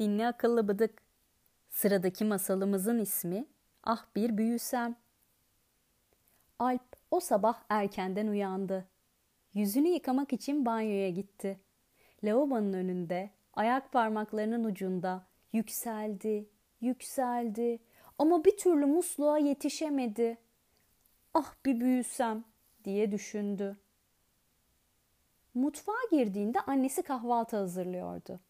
dinle akıllı bıdık. Sıradaki masalımızın ismi Ah Bir Büyüsem. Alp o sabah erkenden uyandı. Yüzünü yıkamak için banyoya gitti. Lavabonun önünde, ayak parmaklarının ucunda yükseldi, yükseldi ama bir türlü musluğa yetişemedi. Ah bir büyüsem diye düşündü. Mutfağa girdiğinde annesi kahvaltı hazırlıyordu.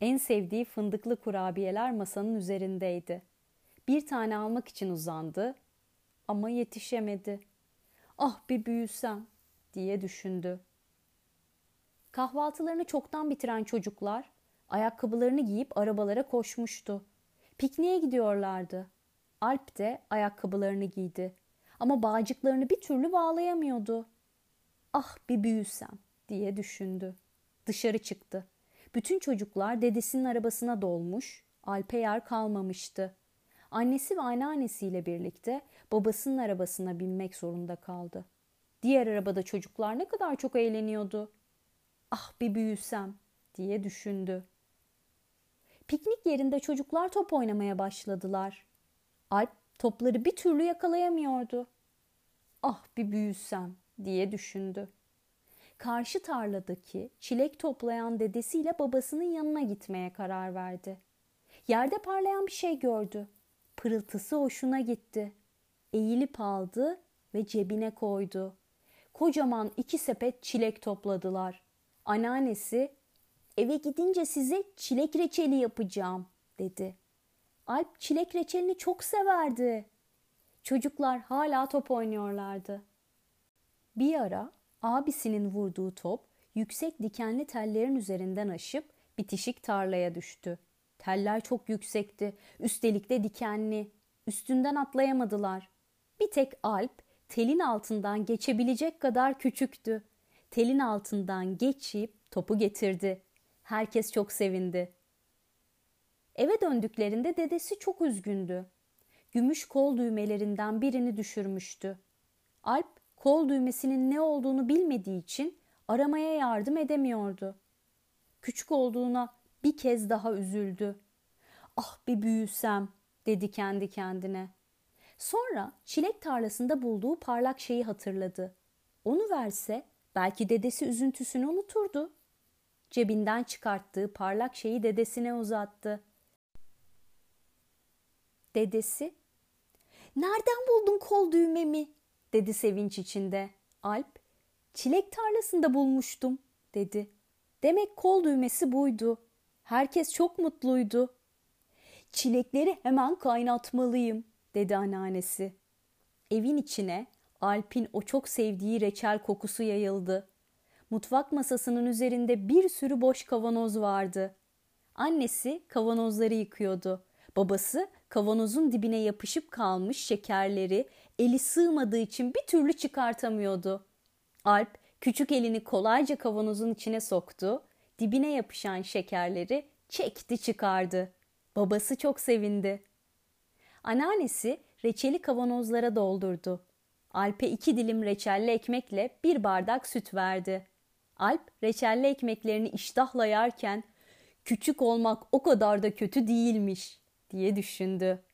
En sevdiği fındıklı kurabiyeler masanın üzerindeydi. Bir tane almak için uzandı ama yetişemedi. Ah bir büyüsem diye düşündü. Kahvaltılarını çoktan bitiren çocuklar ayakkabılarını giyip arabalara koşmuştu. Pikniğe gidiyorlardı. Alp de ayakkabılarını giydi. Ama bağcıklarını bir türlü bağlayamıyordu. Ah bir büyüsem diye düşündü. Dışarı çıktı. Bütün çocuklar dedesinin arabasına dolmuş, Alp'e yer kalmamıştı. Annesi ve anneannesiyle birlikte babasının arabasına binmek zorunda kaldı. Diğer arabada çocuklar ne kadar çok eğleniyordu. Ah bir büyüsem diye düşündü. Piknik yerinde çocuklar top oynamaya başladılar. Alp topları bir türlü yakalayamıyordu. Ah bir büyüsem diye düşündü. Karşı tarladaki çilek toplayan dedesiyle babasının yanına gitmeye karar verdi. Yerde parlayan bir şey gördü. Pırıltısı hoşuna gitti. Eğilip aldı ve cebine koydu. Kocaman iki sepet çilek topladılar. Anneannesi eve gidince size çilek reçeli yapacağım dedi. Alp çilek reçelini çok severdi. Çocuklar hala top oynuyorlardı. Bir ara abisinin vurduğu top yüksek dikenli tellerin üzerinden aşıp bitişik tarlaya düştü. Teller çok yüksekti, üstelik de dikenli. Üstünden atlayamadılar. Bir tek Alp telin altından geçebilecek kadar küçüktü. Telin altından geçip topu getirdi. Herkes çok sevindi. Eve döndüklerinde dedesi çok üzgündü. Gümüş kol düğmelerinden birini düşürmüştü. Alp kol düğmesinin ne olduğunu bilmediği için aramaya yardım edemiyordu. Küçük olduğuna bir kez daha üzüldü. Ah bir büyüsem dedi kendi kendine. Sonra çilek tarlasında bulduğu parlak şeyi hatırladı. Onu verse belki dedesi üzüntüsünü unuturdu. Cebinden çıkarttığı parlak şeyi dedesine uzattı. Dedesi, ''Nereden buldun kol düğmemi?'' Dedi sevinç içinde. Alp, ''Çilek tarlasında bulmuştum.'' dedi. Demek kol düğmesi buydu. Herkes çok mutluydu. Çilekleri hemen kaynatmalıyım, dedi anneannesi. Evin içine Alp'in o çok sevdiği reçel kokusu yayıldı. Mutfak masasının üzerinde bir sürü boş kavanoz vardı. Annesi kavanozları yıkıyordu. Babası kavanozun dibine yapışıp kalmış şekerleri eli sığmadığı için bir türlü çıkartamıyordu. Alp küçük elini kolayca kavanozun içine soktu. Dibine yapışan şekerleri çekti çıkardı. Babası çok sevindi. Anneannesi reçeli kavanozlara doldurdu. Alp'e iki dilim reçelli ekmekle bir bardak süt verdi. Alp reçelli ekmeklerini iştahla yerken küçük olmak o kadar da kötü değilmiş diye düşündü.